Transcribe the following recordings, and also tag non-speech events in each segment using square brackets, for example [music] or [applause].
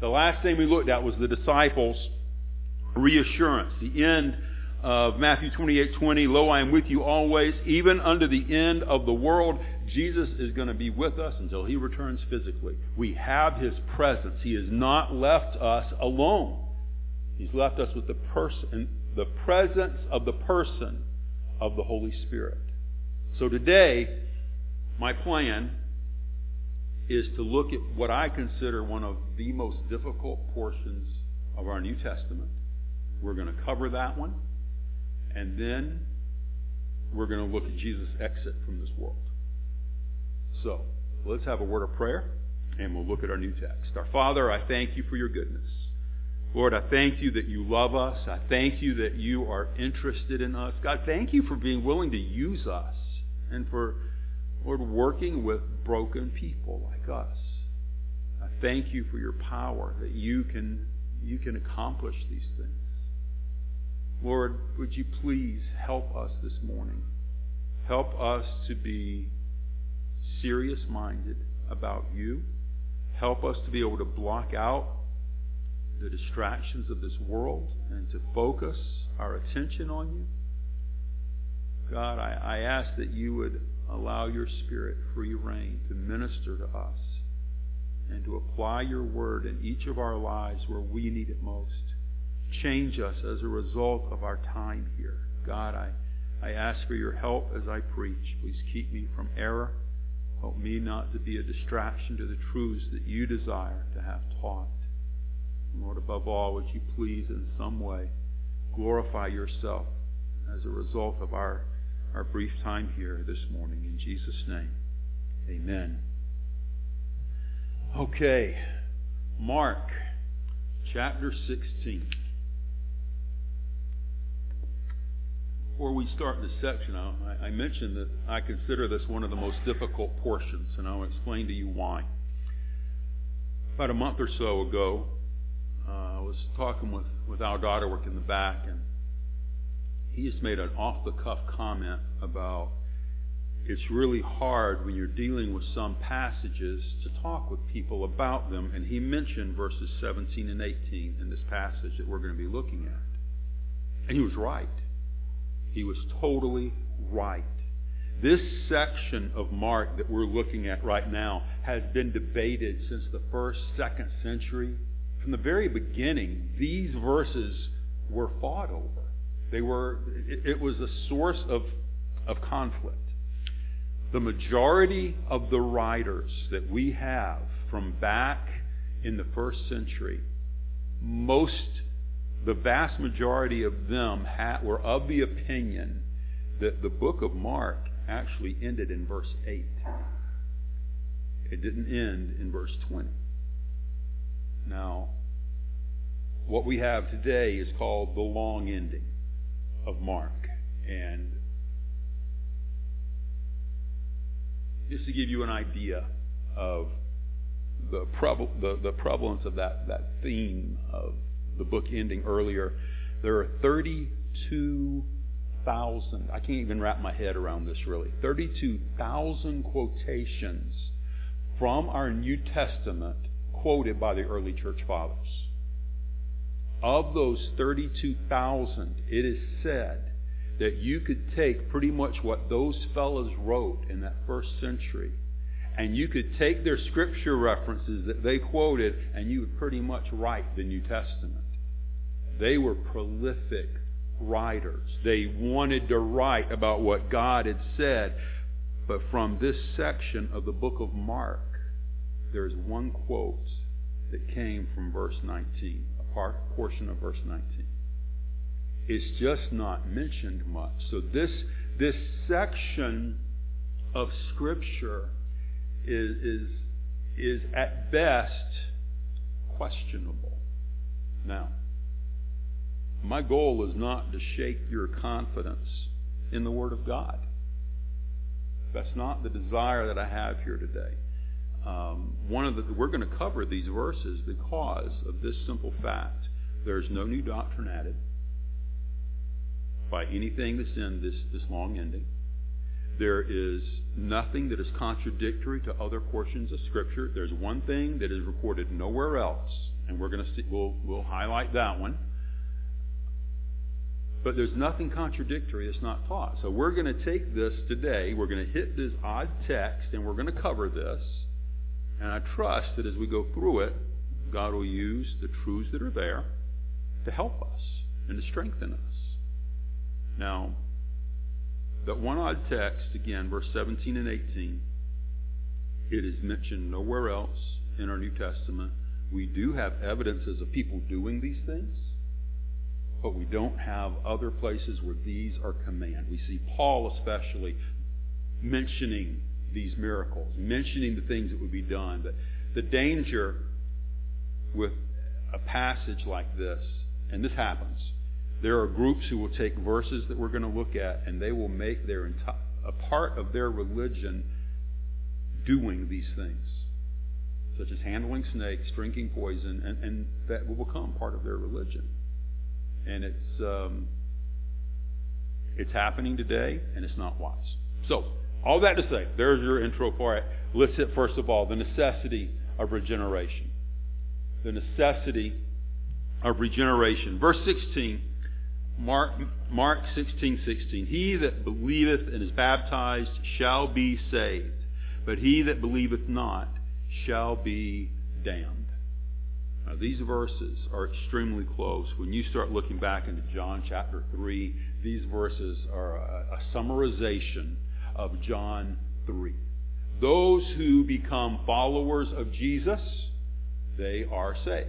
The last thing we looked at was the disciples' reassurance. The end of Matthew 28 20, Lo, I am with you always, even unto the end of the world. Jesus is going to be with us until he returns physically. We have his presence. He has not left us alone. He's left us with the person, the presence of the person of the Holy Spirit. So today, my plan is to look at what I consider one of the most difficult portions of our New Testament. We're going to cover that one, and then we're going to look at Jesus' exit from this world. So, let's have a word of prayer, and we'll look at our new text. Our Father, I thank you for your goodness. Lord, I thank you that you love us. I thank you that you are interested in us. God, thank you for being willing to use us and for, Lord, working with broken people like us. I thank you for your power that you can, you can accomplish these things. Lord, would you please help us this morning? Help us to be serious minded about you. Help us to be able to block out the distractions of this world and to focus our attention on you. God, I, I ask that you would allow your Spirit free rein to minister to us and to apply your word in each of our lives where we need it most. Change us as a result of our time here. God, I, I ask for your help as I preach. Please keep me from error. Help me not to be a distraction to the truths that you desire to have taught. Lord, above all, would you please in some way glorify yourself as a result of our, our brief time here this morning. In Jesus' name, amen. Okay, Mark chapter 16. Before we start this section, I, I mentioned that I consider this one of the most difficult portions, and I'll explain to you why. About a month or so ago, uh, I was talking with, with daughter working in the back, and he just made an off the cuff comment about it's really hard when you're dealing with some passages to talk with people about them. And he mentioned verses 17 and 18 in this passage that we're going to be looking at. And he was right. He was totally right. This section of Mark that we're looking at right now has been debated since the first, second century from the very beginning, these verses were fought over. They were, it, was a source of, of conflict. The majority of the writers that we have from back in the first century, most, the vast majority of them had, were of the opinion that the book of Mark actually ended in verse 8. It didn't end in verse 20. Now, what we have today is called the long ending of Mark. And just to give you an idea of the, the, the prevalence of that, that theme of the book ending earlier, there are 32,000, I can't even wrap my head around this really, 32,000 quotations from our New Testament quoted by the early church fathers. Of those 32,000, it is said that you could take pretty much what those fellows wrote in that first century and you could take their scripture references that they quoted and you would pretty much write the New Testament. They were prolific writers. They wanted to write about what God had said. But from this section of the book of Mark, there's one quote that came from verse 19, a part, portion of verse 19. It's just not mentioned much. So this, this section of Scripture is, is, is at best questionable. Now, my goal is not to shake your confidence in the Word of God. That's not the desire that I have here today. Um, one of the, we're going to cover these verses because of this simple fact. There's no new doctrine added by anything that's in this, this long ending. There is nothing that is contradictory to other portions of Scripture. There's one thing that is recorded nowhere else, And we're going to see, we'll, we'll highlight that one. But there's nothing contradictory that's not taught. So we're going to take this today, we're going to hit this odd text, and we're going to cover this. And I trust that as we go through it, God will use the truths that are there to help us and to strengthen us. Now, that one odd text, again, verse 17 and 18, it is mentioned nowhere else in our New Testament. We do have evidences of people doing these things, but we don't have other places where these are command. We see Paul especially mentioning these miracles, mentioning the things that would be done. But the danger with a passage like this, and this happens, there are groups who will take verses that we're going to look at and they will make their enti- a part of their religion doing these things, such as handling snakes, drinking poison, and, and that will become part of their religion. And it's um, it's happening today, and it's not wise. So, all that to say, there's your intro for it. Let's hit first of all the necessity of regeneration. The necessity of regeneration. Verse 16 Mark, Mark 16, 16. He that believeth and is baptized shall be saved, but he that believeth not shall be damned. Now, these verses are extremely close. When you start looking back into John chapter 3, these verses are a, a summarization of John 3. Those who become followers of Jesus, they are saved.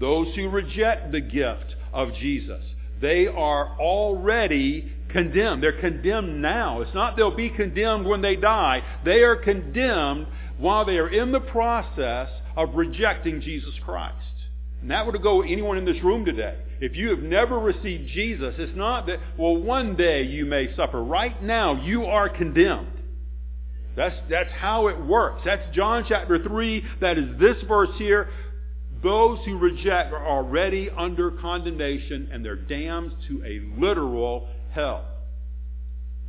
Those who reject the gift of Jesus, they are already condemned. They're condemned now. It's not they'll be condemned when they die. They are condemned while they are in the process of rejecting Jesus Christ. And that would go anyone in this room today. If you have never received Jesus, it's not that, well, one day you may suffer. Right now, you are condemned. That's, that's how it works. That's John chapter 3. That is this verse here. Those who reject are already under condemnation and they're damned to a literal hell.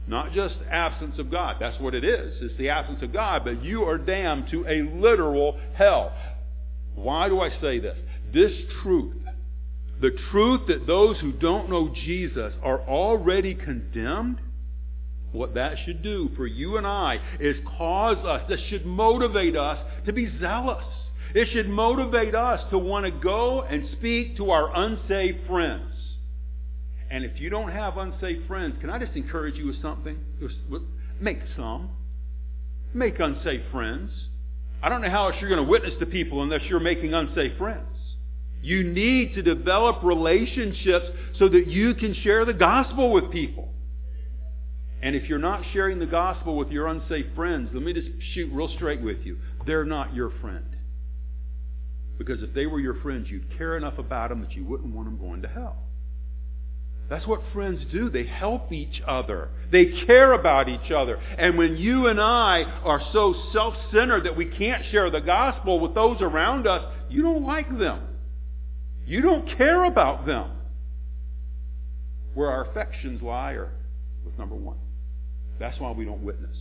Not just absence of God. That's what it is. It's the absence of God, but you are damned to a literal hell. Why do I say this? This truth, the truth that those who don't know Jesus are already condemned, what that should do for you and I is cause us, that should motivate us to be zealous. It should motivate us to want to go and speak to our unsaved friends. And if you don't have unsaved friends, can I just encourage you with something? Make some. Make unsafe friends. I don't know how else you're going to witness to people unless you're making unsafe friends. You need to develop relationships so that you can share the gospel with people. And if you're not sharing the gospel with your unsafe friends, let me just shoot real straight with you. They're not your friend. Because if they were your friends, you'd care enough about them that you wouldn't want them going to hell. That's what friends do. They help each other. They care about each other. And when you and I are so self-centered that we can't share the gospel with those around us, you don't like them. You don't care about them. Where our affections lie are with number one. That's why we don't witness.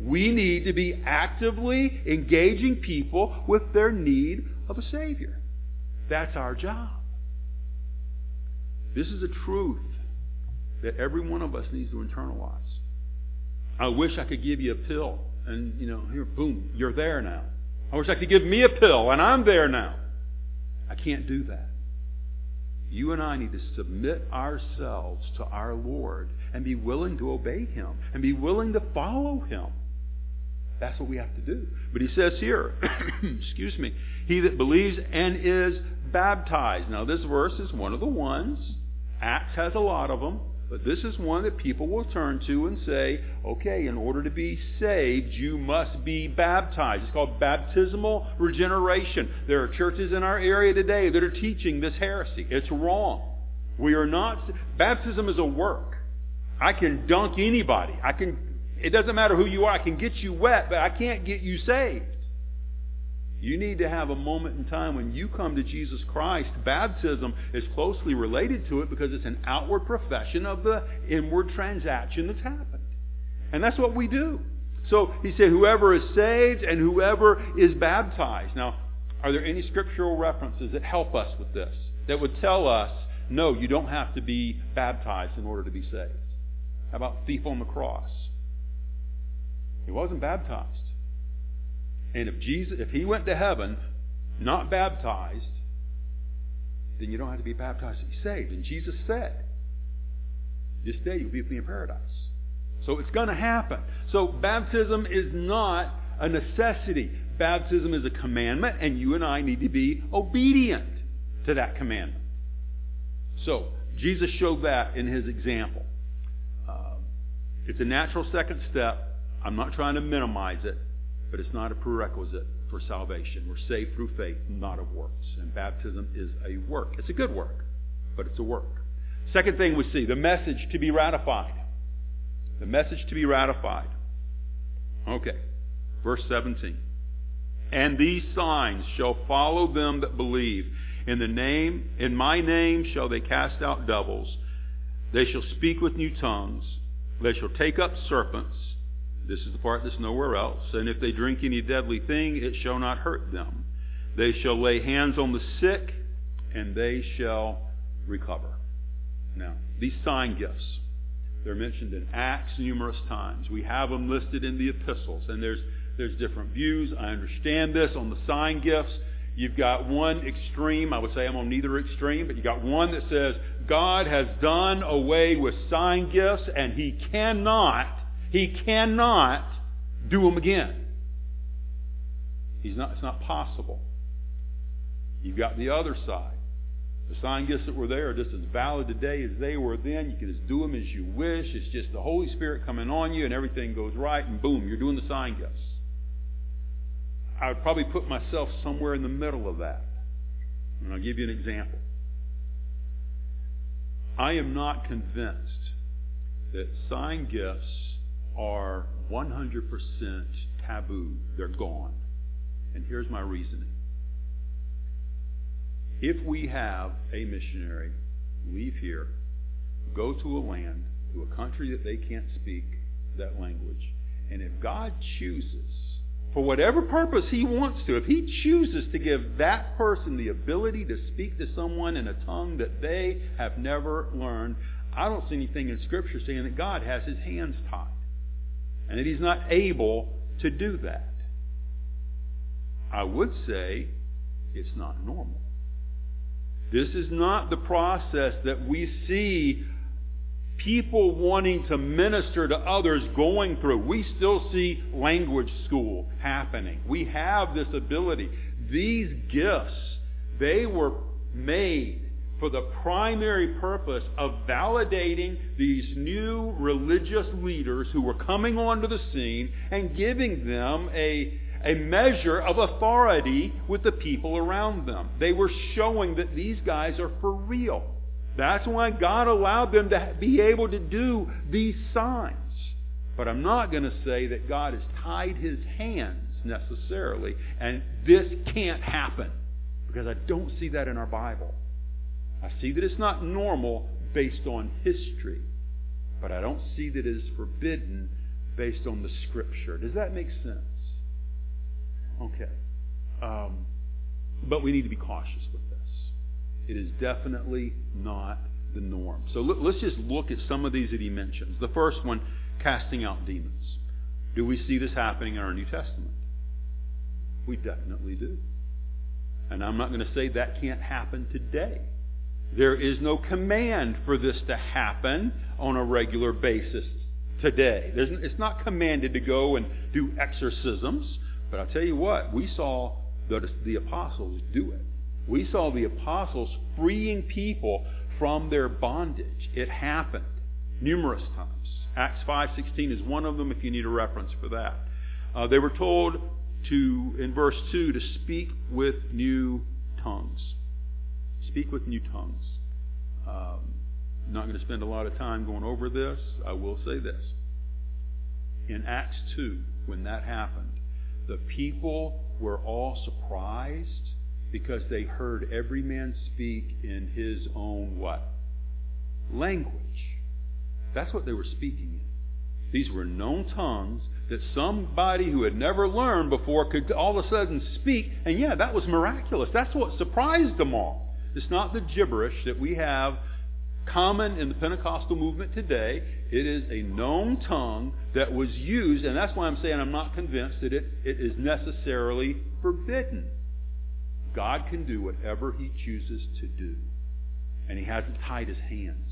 We need to be actively engaging people with their need of a Savior. That's our job. This is a truth that every one of us needs to internalize. I wish I could give you a pill and, you know, here, boom, you're there now. I wish I could give me a pill and I'm there now. I can't do that. You and I need to submit ourselves to our Lord and be willing to obey Him and be willing to follow Him. That's what we have to do. But he says here, [coughs] excuse me, he that believes and is baptized. Now this verse is one of the ones. Acts has a lot of them. But this is one that people will turn to and say, okay, in order to be saved, you must be baptized. It's called baptismal regeneration. There are churches in our area today that are teaching this heresy. It's wrong. We are not, baptism is a work. I can dunk anybody. I can, it doesn't matter who you are. I can get you wet, but I can't get you saved. You need to have a moment in time when you come to Jesus Christ. Baptism is closely related to it because it's an outward profession of the inward transaction that's happened. And that's what we do. So he said, whoever is saved and whoever is baptized. Now, Are there any scriptural references that help us with this? That would tell us, no, you don't have to be baptized in order to be saved. How about thief on the cross? He wasn't baptized. And if Jesus if he went to heaven not baptized, then you don't have to be baptized to be saved. And Jesus said, This day you'll be with me in paradise. So it's going to happen. So baptism is not a necessity. Baptism is a commandment, and you and I need to be obedient to that commandment. So, Jesus showed that in his example. Uh, it's a natural second step. I'm not trying to minimize it, but it's not a prerequisite for salvation. We're saved through faith, not of works. And baptism is a work. It's a good work, but it's a work. Second thing we see the message to be ratified. The message to be ratified. Okay. Verse 17. And these signs shall follow them that believe. In the name, in my name shall they cast out devils. They shall speak with new tongues. They shall take up serpents. This is the part that's nowhere else. And if they drink any deadly thing, it shall not hurt them. They shall lay hands on the sick, and they shall recover. Now, these sign gifts, they're mentioned in Acts numerous times. We have them listed in the epistles, and there's there's different views. I understand this on the sign gifts. You've got one extreme. I would say I'm on neither extreme, but you've got one that says God has done away with sign gifts and he cannot, he cannot do them again. He's not, it's not possible. You've got the other side. The sign gifts that were there are just as valid today as they were then. You can just do them as you wish. It's just the Holy Spirit coming on you and everything goes right and boom, you're doing the sign gifts. I would probably put myself somewhere in the middle of that. And I'll give you an example. I am not convinced that sign gifts are 100% taboo. They're gone. And here's my reasoning. If we have a missionary leave here, go to a land, to a country that they can't speak that language, and if God chooses for whatever purpose he wants to, if he chooses to give that person the ability to speak to someone in a tongue that they have never learned, I don't see anything in Scripture saying that God has his hands tied and that he's not able to do that. I would say it's not normal. This is not the process that we see people wanting to minister to others going through. We still see language school happening. We have this ability. These gifts, they were made for the primary purpose of validating these new religious leaders who were coming onto the scene and giving them a, a measure of authority with the people around them. They were showing that these guys are for real. That's why God allowed them to be able to do these signs. But I'm not going to say that God has tied his hands necessarily, and this can't happen, because I don't see that in our Bible. I see that it's not normal based on history, but I don't see that it is forbidden based on the Scripture. Does that make sense? Okay. Um, but we need to be cautious with this. It is definitely not the norm. So let's just look at some of these that he mentions. The first one, casting out demons. Do we see this happening in our New Testament? We definitely do. And I'm not going to say that can't happen today. There is no command for this to happen on a regular basis today. There's, it's not commanded to go and do exorcisms. But I'll tell you what, we saw the, the apostles do it. We saw the apostles freeing people from their bondage. It happened numerous times. Acts 5.16 is one of them if you need a reference for that. Uh, they were told to, in verse 2, to speak with new tongues. Speak with new tongues. Um, not going to spend a lot of time going over this. I will say this. In Acts 2, when that happened, the people were all surprised because they heard every man speak in his own what? Language. That's what they were speaking in. These were known tongues that somebody who had never learned before could all of a sudden speak. And yeah, that was miraculous. That's what surprised them all. It's not the gibberish that we have common in the Pentecostal movement today. It is a known tongue that was used, and that's why I'm saying I'm not convinced that it, it is necessarily forbidden. God can do whatever he chooses to do. And he hasn't tied his hands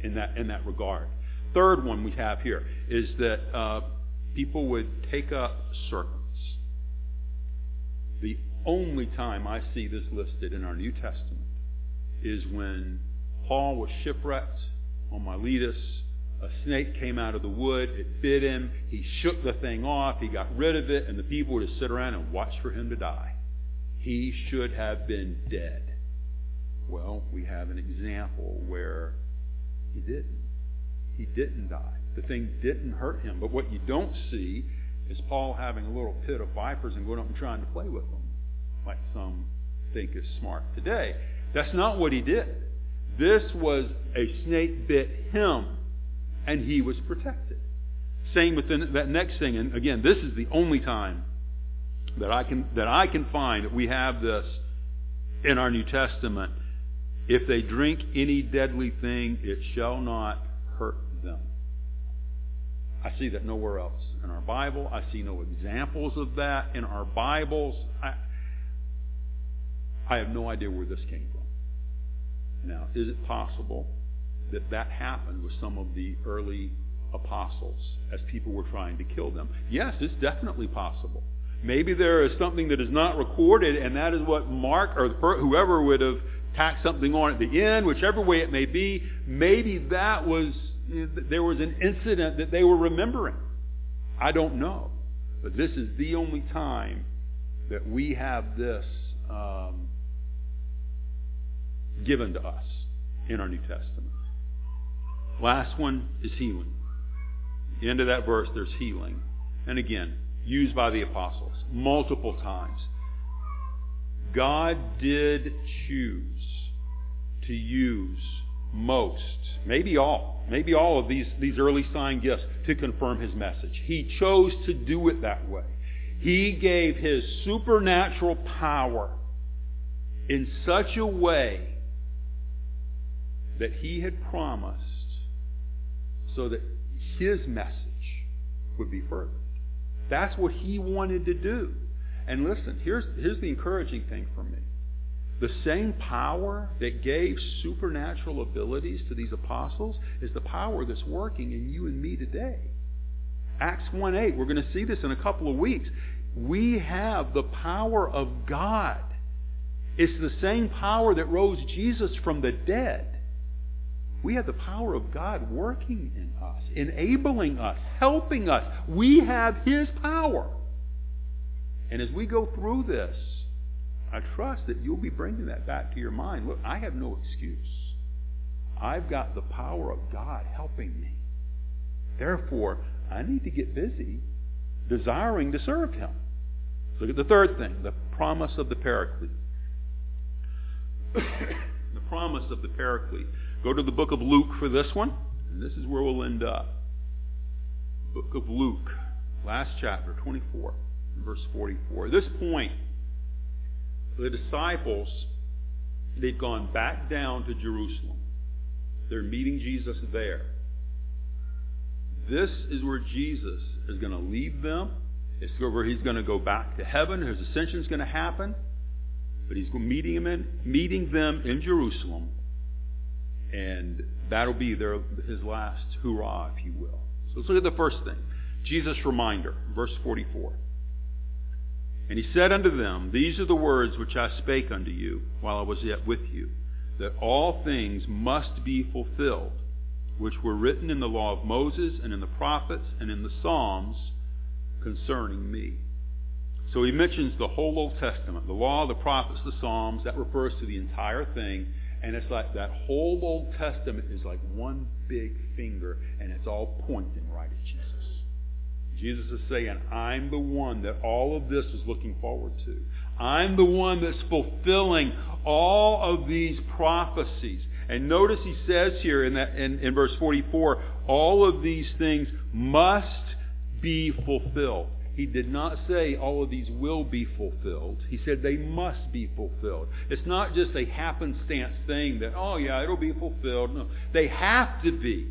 in that, in that regard. Third one we have here is that uh, people would take up serpents. The only time I see this listed in our New Testament is when Paul was shipwrecked on Miletus. A snake came out of the wood. It bit him. He shook the thing off. He got rid of it, and the people would just sit around and watch for him to die. He should have been dead. Well, we have an example where he didn't. He didn't die. The thing didn't hurt him. But what you don't see is Paul having a little pit of vipers and going up and trying to play with them, like some think is smart today. That's not what he did. This was a snake bit him, and he was protected. Same with that next thing, and again, this is the only time that I can that I can find that we have this in our New Testament. If they drink any deadly thing, it shall not hurt them. I see that nowhere else in our Bible. I see no examples of that in our Bibles. I, I have no idea where this came from. Now, is it possible that that happened with some of the early apostles as people were trying to kill them? Yes, it's definitely possible. Maybe there is something that is not recorded, and that is what Mark or whoever would have tacked something on at the end, whichever way it may be. Maybe that was there was an incident that they were remembering. I don't know, but this is the only time that we have this um, given to us in our New Testament. Last one is healing. the end of that verse, there's healing. And again, used by the apostles multiple times. God did choose to use most, maybe all, maybe all of these, these early sign gifts to confirm his message. He chose to do it that way. He gave his supernatural power in such a way that he had promised so that his message would be furthered. That's what he wanted to do. And listen, here's, here's the encouraging thing for me. The same power that gave supernatural abilities to these apostles is the power that's working in you and me today. Acts 1.8, we're going to see this in a couple of weeks. We have the power of God. It's the same power that rose Jesus from the dead. We have the power of God working in us, enabling us, helping us. We have His power. And as we go through this, I trust that you'll be bringing that back to your mind. Look, I have no excuse. I've got the power of God helping me. Therefore, I need to get busy desiring to serve Him. Look at the third thing, the promise of the Paraclete. [coughs] the promise of the Paraclete. Go to the book of Luke for this one, and this is where we'll end up. Book of Luke, last chapter, 24, verse 44. At this point, the disciples, they've gone back down to Jerusalem. They're meeting Jesus there. This is where Jesus is going to leave them. It's where he's going to go back to heaven. His ascension is going to happen. But he's meeting them in, meeting them in Jerusalem and that'll be their, his last hurrah, if you will. So let's look at the first thing. Jesus' reminder, verse 44. And he said unto them, These are the words which I spake unto you while I was yet with you, that all things must be fulfilled, which were written in the law of Moses and in the prophets and in the Psalms concerning me. So he mentions the whole Old Testament, the law, the prophets, the Psalms. That refers to the entire thing. And it's like that whole Old Testament is like one big finger, and it's all pointing right at Jesus. Jesus is saying, I'm the one that all of this is looking forward to. I'm the one that's fulfilling all of these prophecies. And notice he says here in, that, in, in verse 44, all of these things must be fulfilled. He did not say all of these will be fulfilled. He said they must be fulfilled. It's not just a happenstance thing that, oh yeah, it'll be fulfilled. No, they have to be.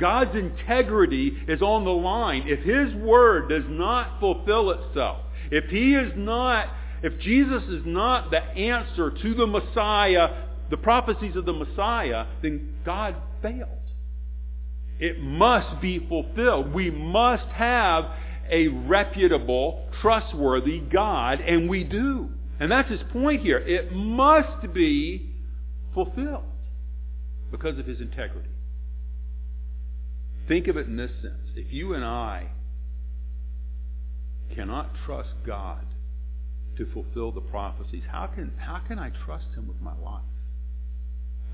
God's integrity is on the line. If His Word does not fulfill itself, if He is not, if Jesus is not the answer to the Messiah, the prophecies of the Messiah, then God failed. It must be fulfilled. We must have a reputable, trustworthy God, and we do. And that's his point here. It must be fulfilled because of his integrity. Think of it in this sense. If you and I cannot trust God to fulfill the prophecies, how can, how can I trust him with my life?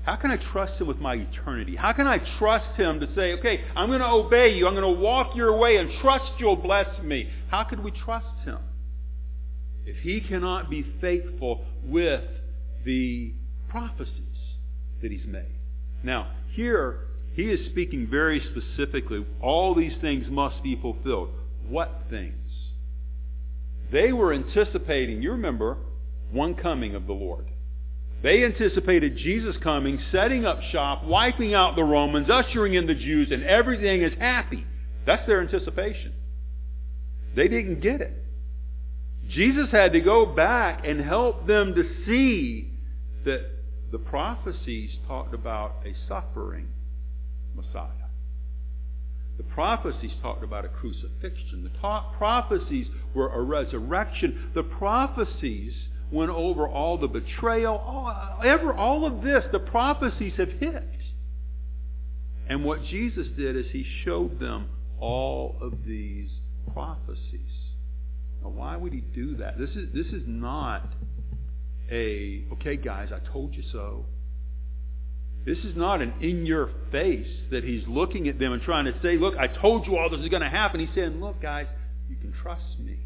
How can I trust him with my eternity? How can I trust him to say, okay, I'm going to obey you. I'm going to walk your way and trust you'll bless me. How could we trust him if he cannot be faithful with the prophecies that he's made? Now, here, he is speaking very specifically. All these things must be fulfilled. What things? They were anticipating, you remember, one coming of the Lord. They anticipated Jesus coming, setting up shop, wiping out the Romans, ushering in the Jews, and everything is happy. That's their anticipation. They didn't get it. Jesus had to go back and help them to see that the prophecies talked about a suffering Messiah. The prophecies talked about a crucifixion. The prophecies were a resurrection. The prophecies went over all the betrayal, all, ever, all of this. The prophecies have hit. And what Jesus did is he showed them all of these prophecies. Now, why would he do that? This is, this is not a, okay, guys, I told you so. This is not an in your face that he's looking at them and trying to say, look, I told you all this is going to happen. He's saying, look, guys, you can trust me.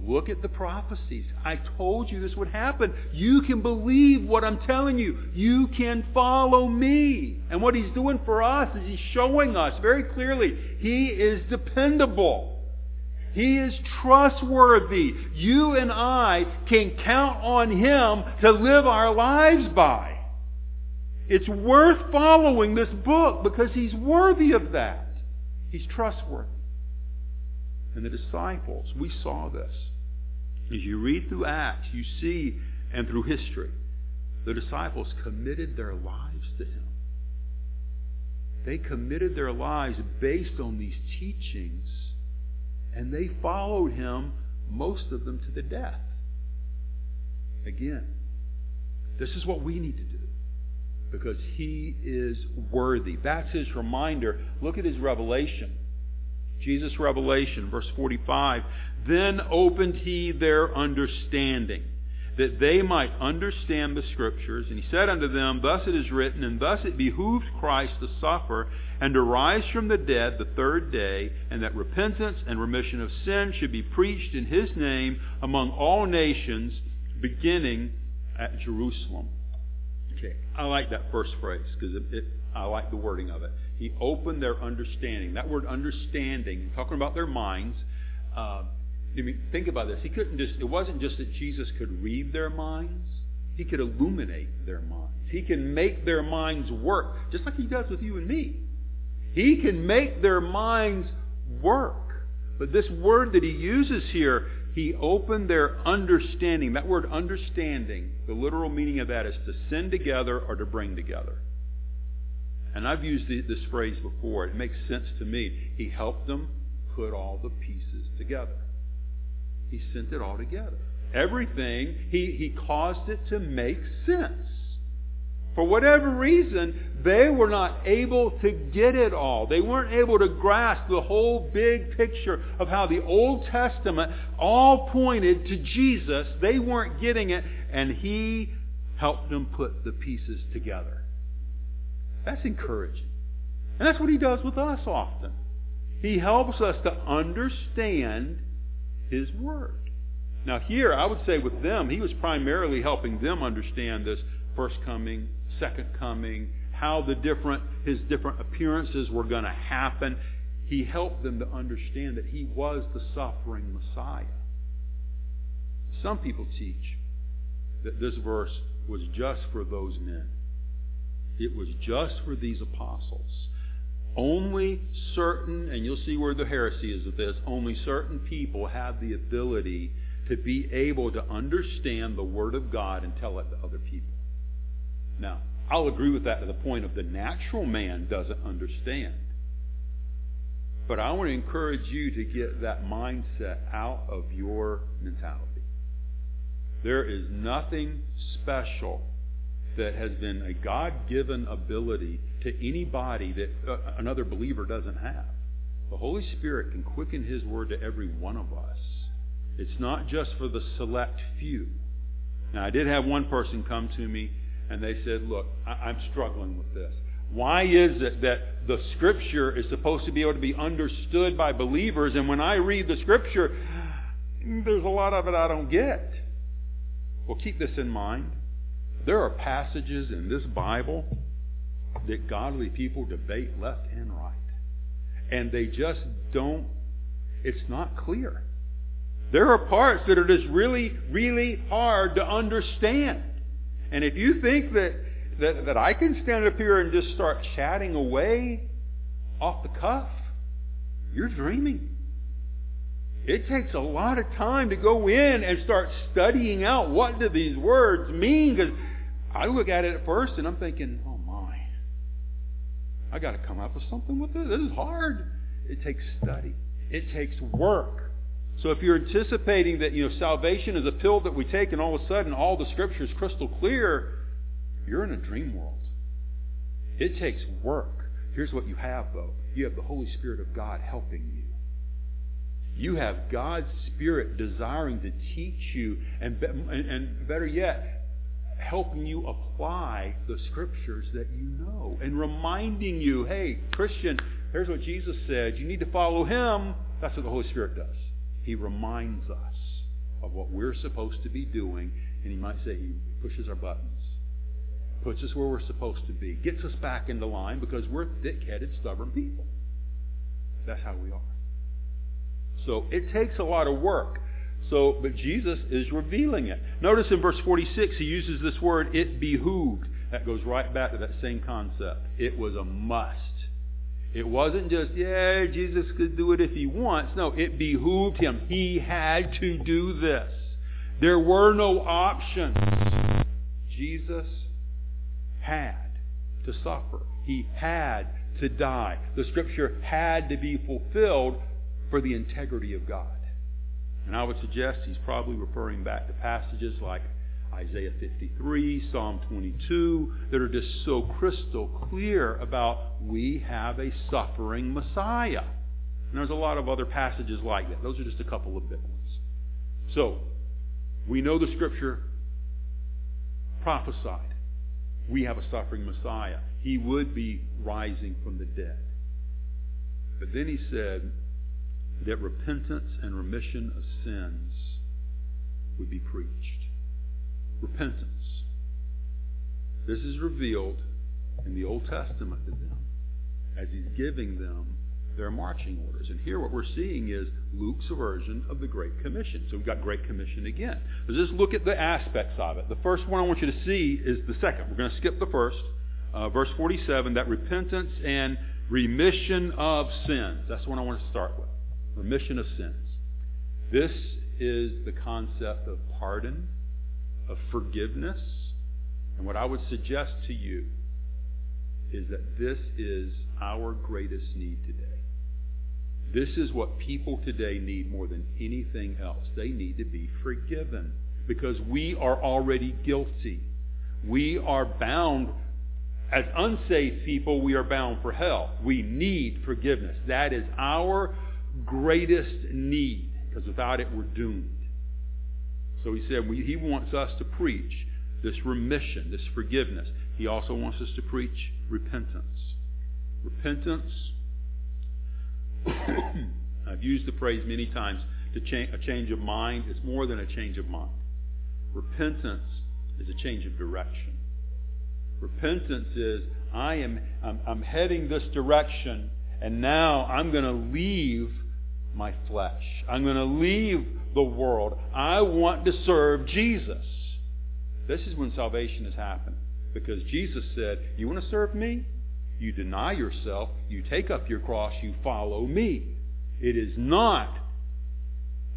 Look at the prophecies. I told you this would happen. You can believe what I'm telling you. You can follow me. And what he's doing for us is he's showing us very clearly he is dependable. He is trustworthy. You and I can count on him to live our lives by. It's worth following this book because he's worthy of that. He's trustworthy. And the disciples, we saw this. As you read through Acts, you see, and through history, the disciples committed their lives to him. They committed their lives based on these teachings, and they followed him, most of them to the death. Again, this is what we need to do because he is worthy. That's his reminder. Look at his revelation. Jesus' revelation, verse 45. Then opened he their understanding, that they might understand the Scriptures. And he said unto them, Thus it is written, and thus it behooved Christ to suffer and to rise from the dead the third day, and that repentance and remission of sin should be preached in his name among all nations, beginning at Jerusalem. Okay, I like that first phrase because it, it, I like the wording of it. He opened their understanding. That word understanding, talking about their minds. Uh, I mean, think about this. He couldn't just. It wasn't just that Jesus could read their minds. He could illuminate their minds. He can make their minds work, just like He does with you and me. He can make their minds work. But this word that He uses here he opened their understanding. That word understanding, the literal meaning of that is to send together or to bring together. And I've used this phrase before. It makes sense to me. He helped them put all the pieces together. He sent it all together. Everything, he, he caused it to make sense. For whatever reason, they were not able to get it all. They weren't able to grasp the whole big picture of how the Old Testament all pointed to Jesus. They weren't getting it, and He helped them put the pieces together. That's encouraging. And that's what He does with us often. He helps us to understand His Word. Now, here, I would say with them, He was primarily helping them understand this first coming, second coming, how the different his different appearances were going to happen. He helped them to understand that he was the suffering Messiah. Some people teach that this verse was just for those men. It was just for these apostles. Only certain, and you'll see where the heresy is with this, only certain people have the ability to be able to understand the Word of God and tell it to other people. Now, I'll agree with that to the point of the natural man doesn't understand. But I want to encourage you to get that mindset out of your mentality. There is nothing special that has been a God given ability to anybody that uh, another believer doesn't have. The Holy Spirit can quicken His Word to every one of us. It's not just for the select few. Now, I did have one person come to me and they said, Look, I'm struggling with this. Why is it that the Scripture is supposed to be able to be understood by believers, and when I read the Scripture, there's a lot of it I don't get? Well, keep this in mind. There are passages in this Bible that godly people debate left and right. And they just don't, it's not clear. There are parts that are just really, really hard to understand. And if you think that, that, that I can stand up here and just start chatting away off the cuff, you're dreaming. It takes a lot of time to go in and start studying out what do these words mean. Because I look at it at first and I'm thinking, oh my, I got to come up with something with this. This is hard. It takes study. It takes work. So if you're anticipating that you know salvation is a pill that we take and all of a sudden all the scripture is crystal clear, you're in a dream world. It takes work. Here's what you have though. You have the Holy Spirit of God helping you. You have God's Spirit desiring to teach you, and, and better yet, helping you apply the scriptures that you know and reminding you, hey, Christian, here's what Jesus said. You need to follow him. That's what the Holy Spirit does. He reminds us of what we're supposed to be doing, and he might say he pushes our buttons, puts us where we're supposed to be, gets us back into line because we're thick headed, stubborn people. That's how we are. So it takes a lot of work. So, but Jesus is revealing it. Notice in verse 46, he uses this word, it behooved. That goes right back to that same concept. It was a must. It wasn't just, yeah, Jesus could do it if he wants. No, it behooved him. He had to do this. There were no options. Jesus had to suffer. He had to die. The scripture had to be fulfilled for the integrity of God. And I would suggest he's probably referring back to passages like Isaiah 53, Psalm 22, that are just so crystal clear about we have a suffering Messiah. And there's a lot of other passages like that. Those are just a couple of big ones. So, we know the Scripture prophesied. We have a suffering Messiah. He would be rising from the dead. But then he said, that repentance and remission of sins would be preached. Repentance. This is revealed in the Old Testament to them as he's giving them their marching orders. And here what we're seeing is Luke's version of the Great Commission. So we've got Great Commission again. Let's just look at the aspects of it. The first one I want you to see is the second. We're going to skip the first. Uh, verse 47, that repentance and remission of sins. That's the one I want to start with remission of sins. This is the concept of pardon, of forgiveness. And what I would suggest to you is that this is our greatest need today. This is what people today need more than anything else. They need to be forgiven because we are already guilty. We are bound, as unsaved people, we are bound for hell. We need forgiveness. That is our greatest need, because without it, we're doomed. So he said we, he wants us to preach this remission, this forgiveness. He also wants us to preach repentance. Repentance, [coughs] I've used the phrase many times, to cha- a change of mind. It's more than a change of mind. Repentance is a change of direction. Repentance is I am I'm, I'm heading this direction And now I'm going to leave my flesh. I'm going to leave the world. I want to serve Jesus. This is when salvation has happened. Because Jesus said, You want to serve me? You deny yourself, you take up your cross, you follow me. It is not,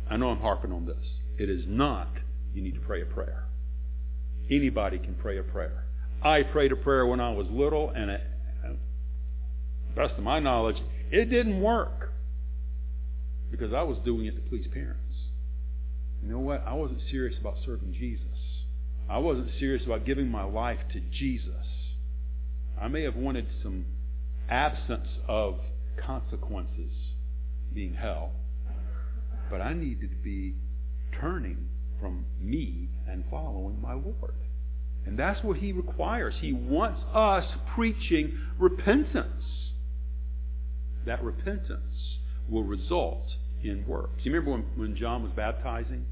I know I'm harping on this, it is not you need to pray a prayer. Anybody can pray a prayer. I prayed a prayer when I was little, and it, best of my knowledge, it didn't work because I was doing it to please parents. You know what? I wasn't serious about serving Jesus. I wasn't serious about giving my life to Jesus. I may have wanted some absence of consequences being hell, but I needed to be turning from me and following my Lord. And that's what he requires. He wants us preaching repentance. That repentance will result in works. You remember when, when John was baptizing?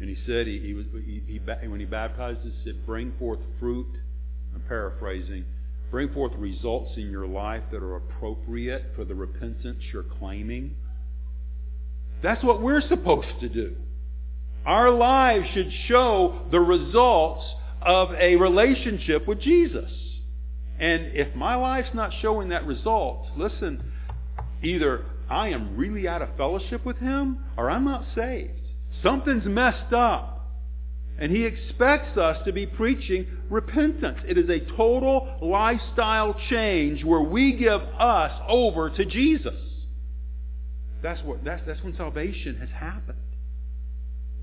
And he said, he, he was, he, he, when he baptized he said, bring forth fruit. I'm paraphrasing. Bring forth results in your life that are appropriate for the repentance you're claiming. That's what we're supposed to do. Our lives should show the results of a relationship with Jesus. And if my life's not showing that result, listen, either I am really out of fellowship with Him or I'm not saved. Something's messed up. And he expects us to be preaching repentance. It is a total lifestyle change where we give us over to Jesus. That's, what, that's, that's when salvation has happened.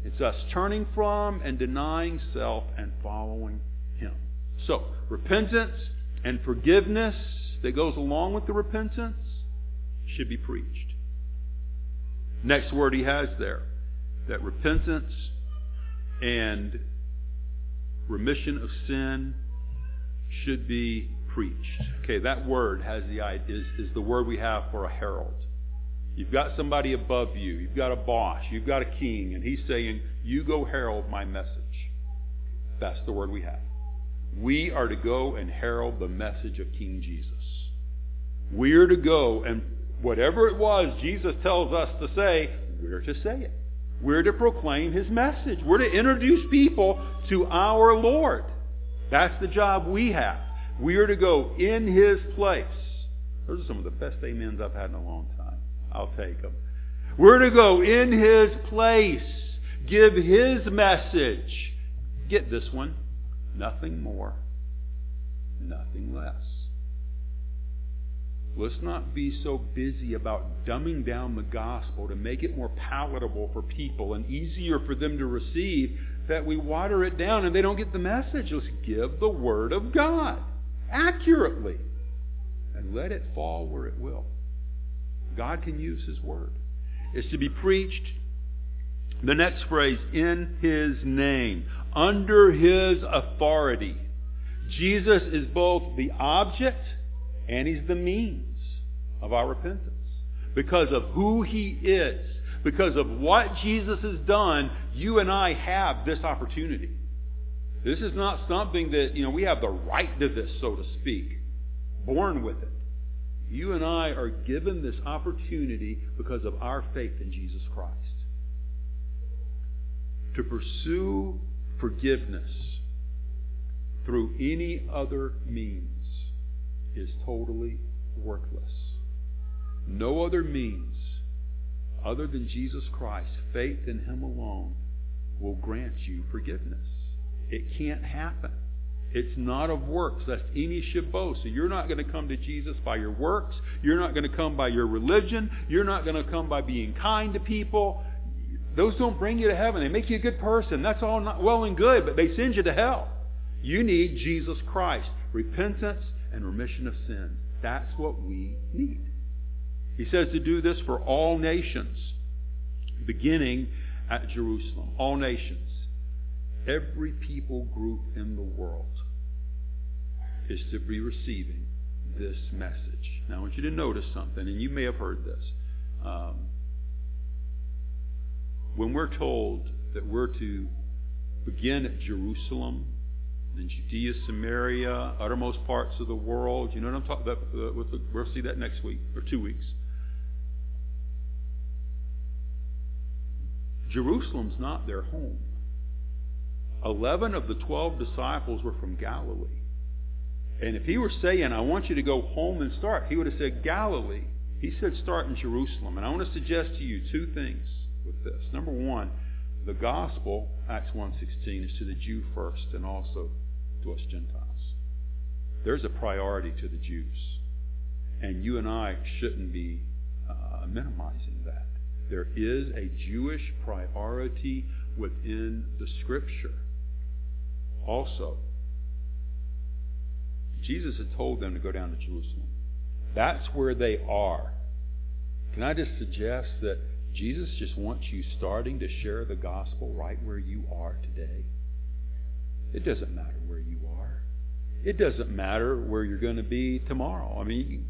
It's us turning from and denying self and following him. So, repentance and forgiveness that goes along with the repentance should be preached. Next word he has there that repentance and remission of sin should be preached. Okay, that word has the is, is the word we have for a herald. You've got somebody above you. You've got a boss. You've got a king, and he's saying, "You go herald my message." That's the word we have. We are to go and herald the message of King Jesus. We are to go and whatever it was Jesus tells us to say, we're to say it. We're to proclaim his message. We're to introduce people to our Lord. That's the job we have. We are to go in his place. Those are some of the best amens I've had in a long time. I'll take them. We're to go in his place, give his message. Get this one. Nothing more, nothing less. Let's not be so busy about dumbing down the gospel to make it more palatable for people and easier for them to receive that we water it down and they don't get the message. Let's give the Word of God accurately and let it fall where it will. God can use His Word. It's to be preached, the next phrase, in His name, under His authority. Jesus is both the object and He's the means of our repentance. Because of who He is, because of what Jesus has done, you and I have this opportunity. This is not something that, you know, we have the right to this, so to speak. Born with it. You and I are given this opportunity because of our faith in Jesus Christ. To pursue forgiveness through any other means is totally worthless. No other means other than Jesus Christ, faith in Him alone, will grant you forgiveness. It can't happen. It's not of works, lest any should boast. So you're not going to come to Jesus by your works. You're not going to come by your religion. You're not going to come by being kind to people. Those don't bring you to heaven. They make you a good person. That's all well and good, but they send you to hell. You need Jesus Christ. Repentance and remission of sins. That's what we need. He says to do this for all nations, beginning at Jerusalem. All nations. Every people group in the world is to be receiving this message. Now, I want you to notice something, and you may have heard this. Um, when we're told that we're to begin at Jerusalem then Judea, Samaria, uttermost parts of the world. You know what I'm talking about? Uh, we'll see that next week or two weeks. Jerusalem's not their home. Eleven of the twelve disciples were from Galilee. And if he were saying, I want you to go home and start, he would have said Galilee. He said start in Jerusalem. And I want to suggest to you two things with this. Number one, the gospel, Acts 1.16, is to the Jew first and also to us Gentiles. There's a priority to the Jews. And you and I shouldn't be uh, minimizing that. There is a Jewish priority within the Scripture. Also, Jesus had told them to go down to Jerusalem. That's where they are. Can I just suggest that Jesus just wants you starting to share the gospel right where you are today? It doesn't matter where you are. It doesn't matter where you're going to be tomorrow. I mean,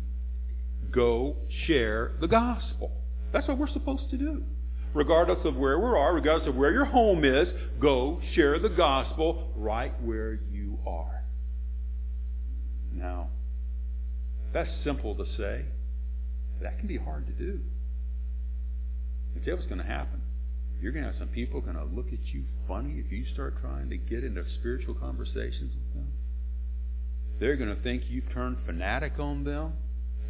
go share the gospel. That's what we're supposed to do. Regardless of where we are, regardless of where your home is, go share the gospel right where you are. Now, that's simple to say. That can be hard to do. Tell what's going to happen. You're going to have some people going to look at you funny if you start trying to get into spiritual conversations with them. They're going to think you've turned fanatic on them.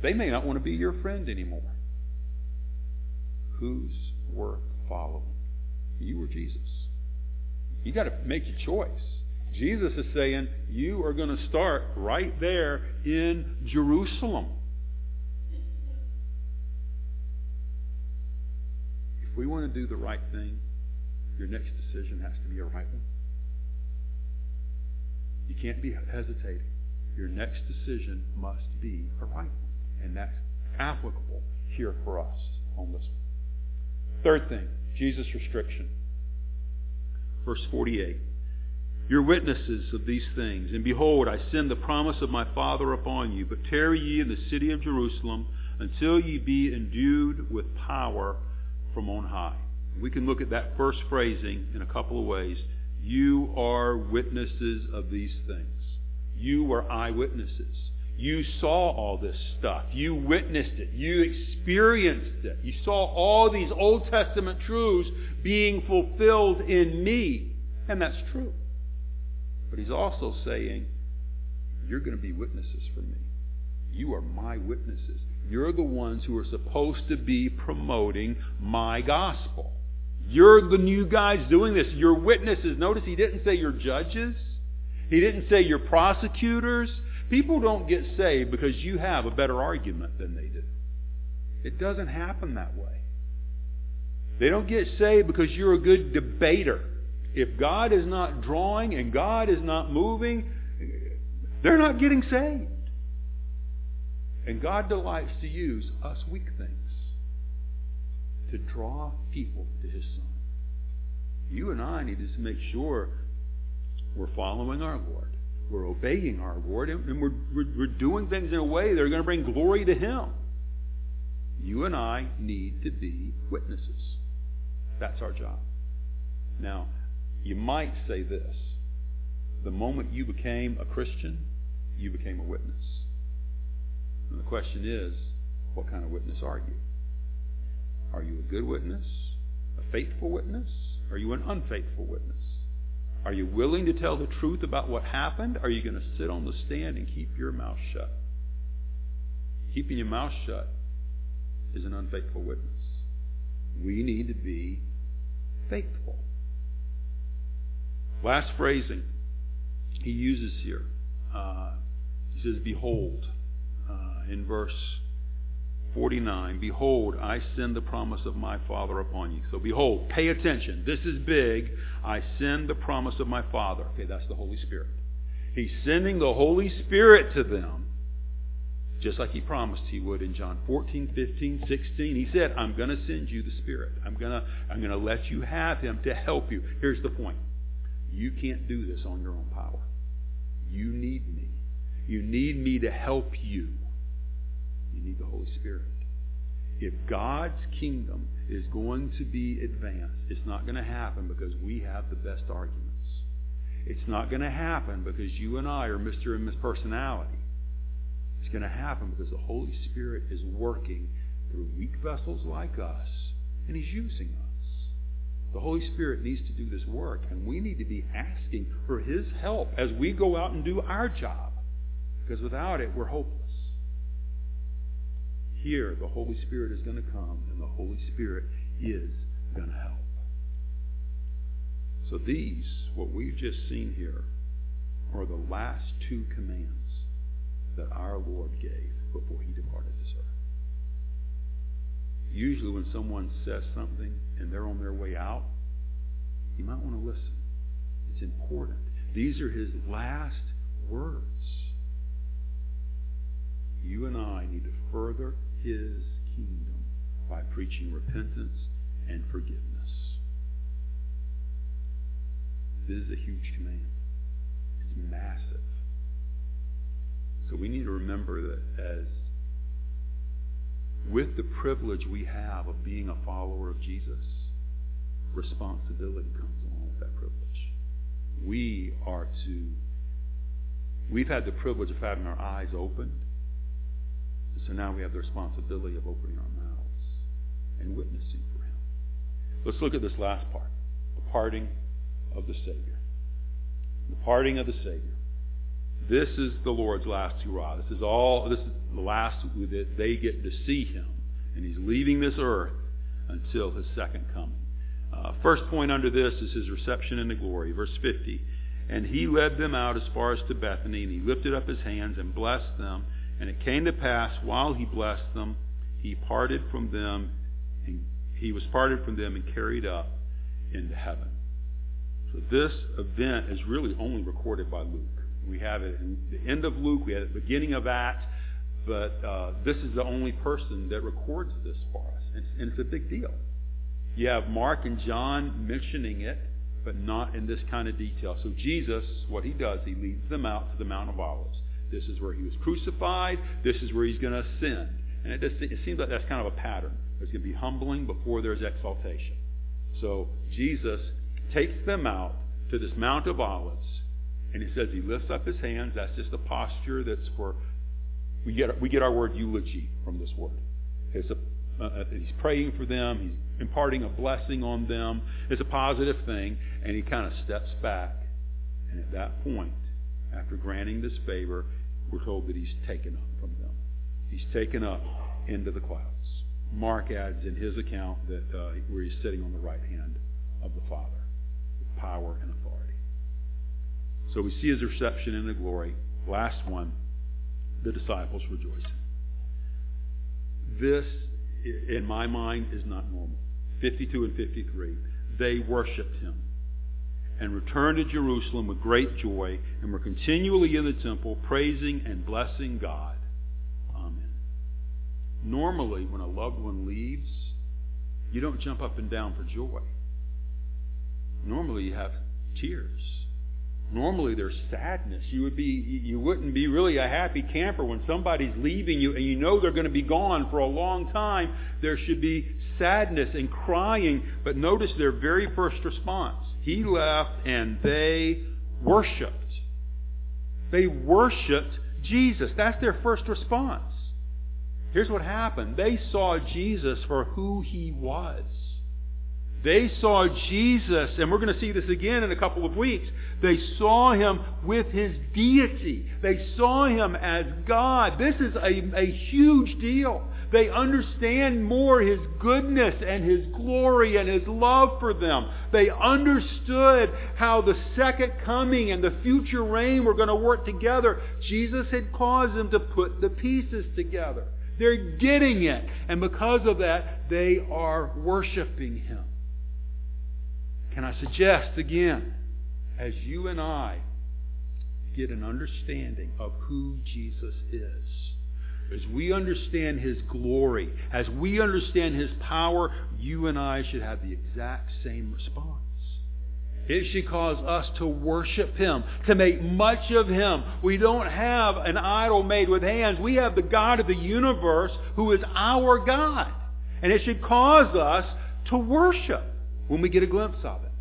They may not want to be your friend anymore. Who's worth following? You or Jesus? You got to make your choice. Jesus is saying you are going to start right there in Jerusalem. If we want to do the right thing, your next decision has to be a right one. You can't be hesitating. Your next decision must be a right one. And that's applicable here for us on this one. Third thing, Jesus' restriction. Verse 48. You're witnesses of these things. And behold, I send the promise of my Father upon you. But tarry ye in the city of Jerusalem until ye be endued with power from on high. We can look at that first phrasing in a couple of ways. You are witnesses of these things. You were eyewitnesses. You saw all this stuff. You witnessed it. You experienced it. You saw all these Old Testament truths being fulfilled in me. And that's true. But he's also saying, you're going to be witnesses for me. You are my witnesses. You're the ones who are supposed to be promoting my gospel. You're the new guys doing this. You're witnesses. Notice he didn't say you're judges. He didn't say you're prosecutors. People don't get saved because you have a better argument than they do. It doesn't happen that way. They don't get saved because you're a good debater. If God is not drawing and God is not moving, they're not getting saved. And God delights to use us weak things to draw people to His Son. You and I need to make sure we're following our Lord. We're obeying our Lord, and we're, we're, we're doing things in a way that are going to bring glory to Him. You and I need to be witnesses. That's our job. Now, you might say this. The moment you became a Christian, you became a witness. And the question is, what kind of witness are you? Are you a good witness? A faithful witness? Are you an unfaithful witness? Are you willing to tell the truth about what happened? Are you going to sit on the stand and keep your mouth shut? Keeping your mouth shut is an unfaithful witness. We need to be faithful. Last phrasing he uses here. Uh, he says, Behold, Uh, in verse 49, Behold, I send the promise of my Father upon you. So behold, pay attention. This is big. I send the promise of my Father. Okay, that's the Holy Spirit. He's sending the Holy Spirit to them, just like he promised he would in John 14, 15, 16. He said, I'm going to send you the Spirit. I'm going to, I'm going to let you have him to help you. Here's the point. You can't do this on your own power. You need me. You need me to help you. You need the Holy Spirit. If God's kingdom is going to be advanced, it's not going to happen because we have the best arguments. It's not going to happen because you and I are Mr. and Miss Personality. It's going to happen because the Holy Spirit is working through weak vessels like us, and He's using us. The Holy Spirit needs to do this work, and we need to be asking for His help as we go out and do our job. Because without it, we're hopeless. Here, the Holy Spirit is going to come, and the Holy Spirit is going to help. So these, what we've just seen here, are the last two commands that our Lord gave before he departed this earth. Usually when someone says something and they're on their way out, you might want to listen. It's important. These are his last words. You and I need to further his kingdom by preaching repentance and forgiveness. This is a huge command. It's massive. So we need to remember that as with the privilege we have of being a follower of Jesus, responsibility comes along with that privilege. We are to, we've had the privilege of having our eyes opened. So now we have the responsibility of opening our mouths and witnessing for Him. Let's look at this last part the parting of the Savior. The parting of the Savior. This is the Lord's last hurrah. This is all, this is the last that they get to see Him. And He's leaving this earth until His second coming. Uh, first point under this is His reception into glory. Verse 50. And He led them out as far as to Bethany, and He lifted up His hands and blessed them. And it came to pass, while He blessed them, He parted from them, and He was parted from them and carried up into heaven. So this event is really only recorded by Luke. We have it in the end of Luke, we have it the beginning of Acts, but uh, this is the only person that records this for us. And, and it's a big deal. You have Mark and John mentioning it, but not in this kind of detail. So Jesus, what he does, he leads them out to the Mount of Olives. This is where he was crucified. This is where he's going to ascend. And it, just, it seems like that's kind of a pattern. There's going to be humbling before there's exaltation. So Jesus takes them out to this Mount of Olives, and he says he lifts up his hands. That's just a posture that's for, we get, we get our word eulogy from this word. It's a, uh, he's praying for them. He's imparting a blessing on them. It's a positive thing. And he kind of steps back. And at that point, after granting this favor, we're told that he's taken up from them. He's taken up into the clouds. Mark adds in his account that uh, where he's sitting on the right hand of the Father with power and authority. So we see his reception in the glory. Last one, the disciples rejoicing. This, in my mind, is not normal. 52 and 53. They worshiped him and returned to Jerusalem with great joy and were continually in the temple praising and blessing God. Amen. Normally, when a loved one leaves, you don't jump up and down for joy. Normally you have tears. Normally there's sadness. You would be you wouldn't be really a happy camper when somebody's leaving you and you know they're going to be gone for a long time. There should be sadness and crying, but notice their very first response. He left and they worshiped. They worshiped Jesus. That's their first response. Here's what happened. They saw Jesus for who he was. They saw Jesus, and we're going to see this again in a couple of weeks. They saw him with his deity. They saw him as God. This is a, a huge deal. They understand more his goodness and his glory and his love for them. They understood how the second coming and the future reign were going to work together. Jesus had caused them to put the pieces together. They're getting it. And because of that, they are worshiping him. Can I suggest again, as you and I get an understanding of who Jesus is, as we understand His glory, as we understand His power, you and I should have the exact same response. It should cause us to worship Him, to make much of Him. We don't have an idol made with hands. We have the God of the universe who is our God. And it should cause us to worship when we get a glimpse of it.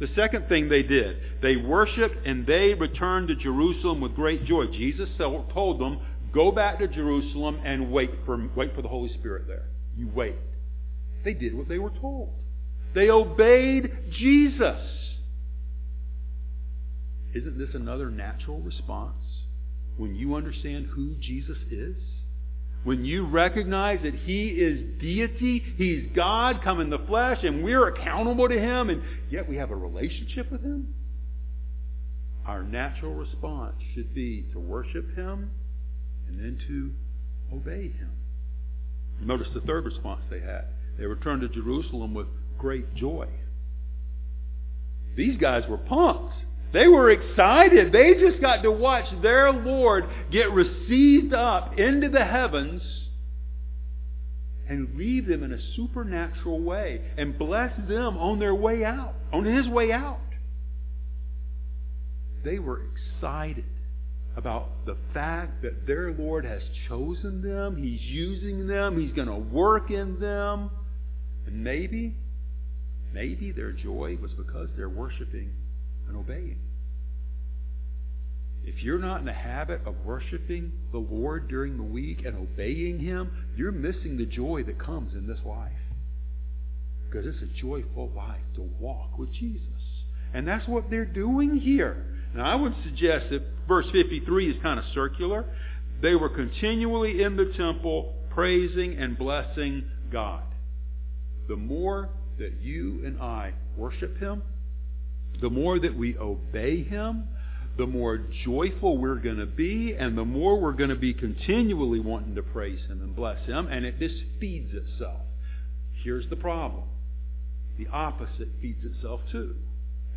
The second thing they did, they worshiped and they returned to Jerusalem with great joy. Jesus told them, go back to Jerusalem and wait for, wait for the Holy Spirit there. You wait. They did what they were told. They obeyed Jesus. Isn't this another natural response when you understand who Jesus is? When you recognize that He is deity, He's God come in the flesh, and we're accountable to Him, and yet we have a relationship with Him? Our natural response should be to worship Him and then to obey Him. Notice the third response they had. They returned to Jerusalem with great joy. These guys were pumped. They were excited. They just got to watch their Lord get received up into the heavens and leave them in a supernatural way and bless them on their way out, on his way out. They were excited about the fact that their Lord has chosen them, He's using them, He's going to work in them. And maybe, maybe their joy was because they're worshiping and obeying. If you're not in the habit of worshiping the Lord during the week and obeying Him, you're missing the joy that comes in this life. Because it's a joyful life to walk with Jesus. And that's what they're doing here. Now, I would suggest that verse 53 is kind of circular. They were continually in the temple praising and blessing God. The more that you and I worship Him, the more that we obey Him, the more joyful we're going to be, and the more we're going to be continually wanting to praise Him and bless Him, and it just feeds itself. Here's the problem the opposite feeds itself too.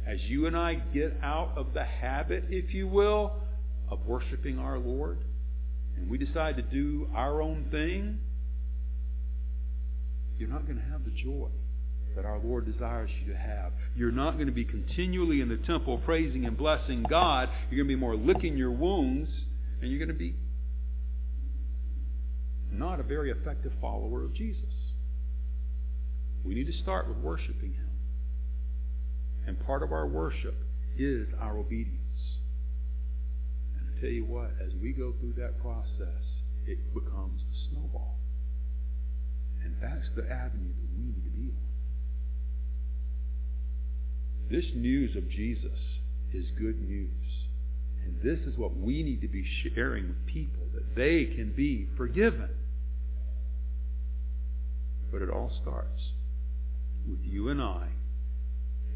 As you and I get out of the habit, if you will, of worshiping our Lord, and we decide to do our own thing, you're not going to have the joy that our Lord desires you to have. You're not going to be continually in the temple praising and blessing God. You're going to be more licking your wounds, and you're going to be not a very effective follower of Jesus. We need to start with worshiping Him. And part of our worship is our obedience. And I tell you what, as we go through that process, it becomes a snowball. And that's the avenue that we need to be on. This news of Jesus is good news. And this is what we need to be sharing with people, that they can be forgiven. But it all starts with you and I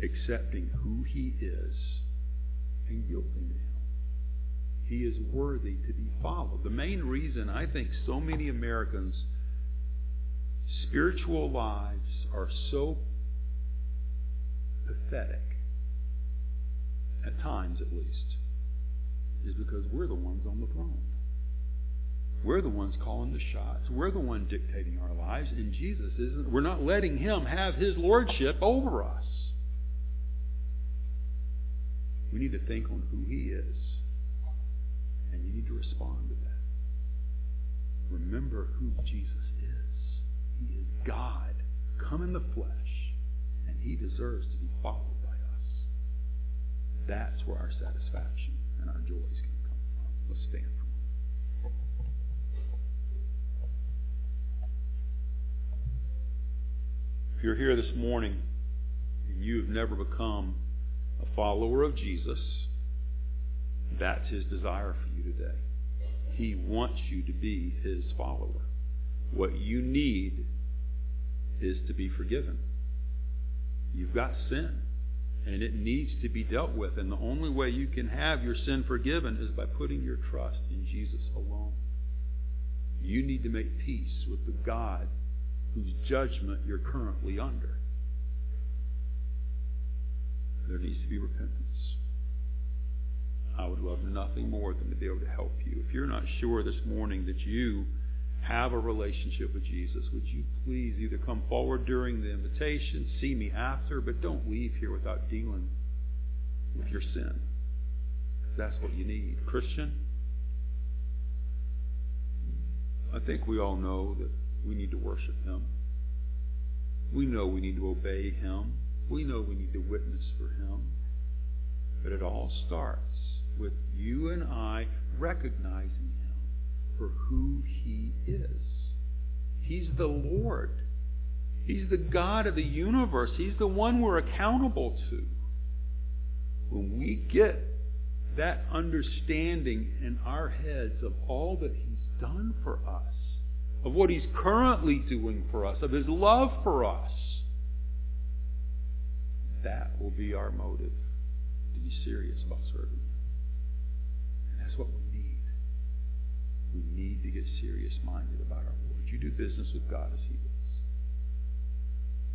accepting who He is and yielding to Him. He is worthy to be followed. The main reason I think so many Americans' spiritual lives are so pathetic, at times at least, is because we're the ones on the throne. We're the ones calling the shots. We're the one dictating our lives, and Jesus isn't. We're not letting Him have His lordship over us. We need to think on who He is, and you need to respond to that. Remember who Jesus is. He is God, come in the flesh, and He deserves to be followed by us. That's where our satisfaction and our joy is going to come from. Let's stand for a moment. If you're here this morning and you've never become follower of Jesus, that's his desire for you today. He wants you to be his follower. What you need is to be forgiven. You've got sin, and it needs to be dealt with. And the only way you can have your sin forgiven is by putting your trust in Jesus alone. You need to make peace with the God whose judgment you're currently under. There needs to be repentance. I would love nothing more than to be able to help you. If you're not sure this morning that you have a relationship with Jesus, would you please either come forward during the invitation, see me after, but don't leave here without dealing with your sin. That's what you need. Christian, I think we all know that we need to worship Him. We know we need to obey Him. We know we need to witness for Him. But it all starts with you and I recognizing Him for who He is. He's the Lord. He's the God of the universe. He's the one we're accountable to. When we get that understanding in our heads of all that He's done for us, of what He's currently doing for us, of His love for us, that will be our motive to be serious about serving And that's what we need. We need to get serious minded about our Lord. You do business with God as He does.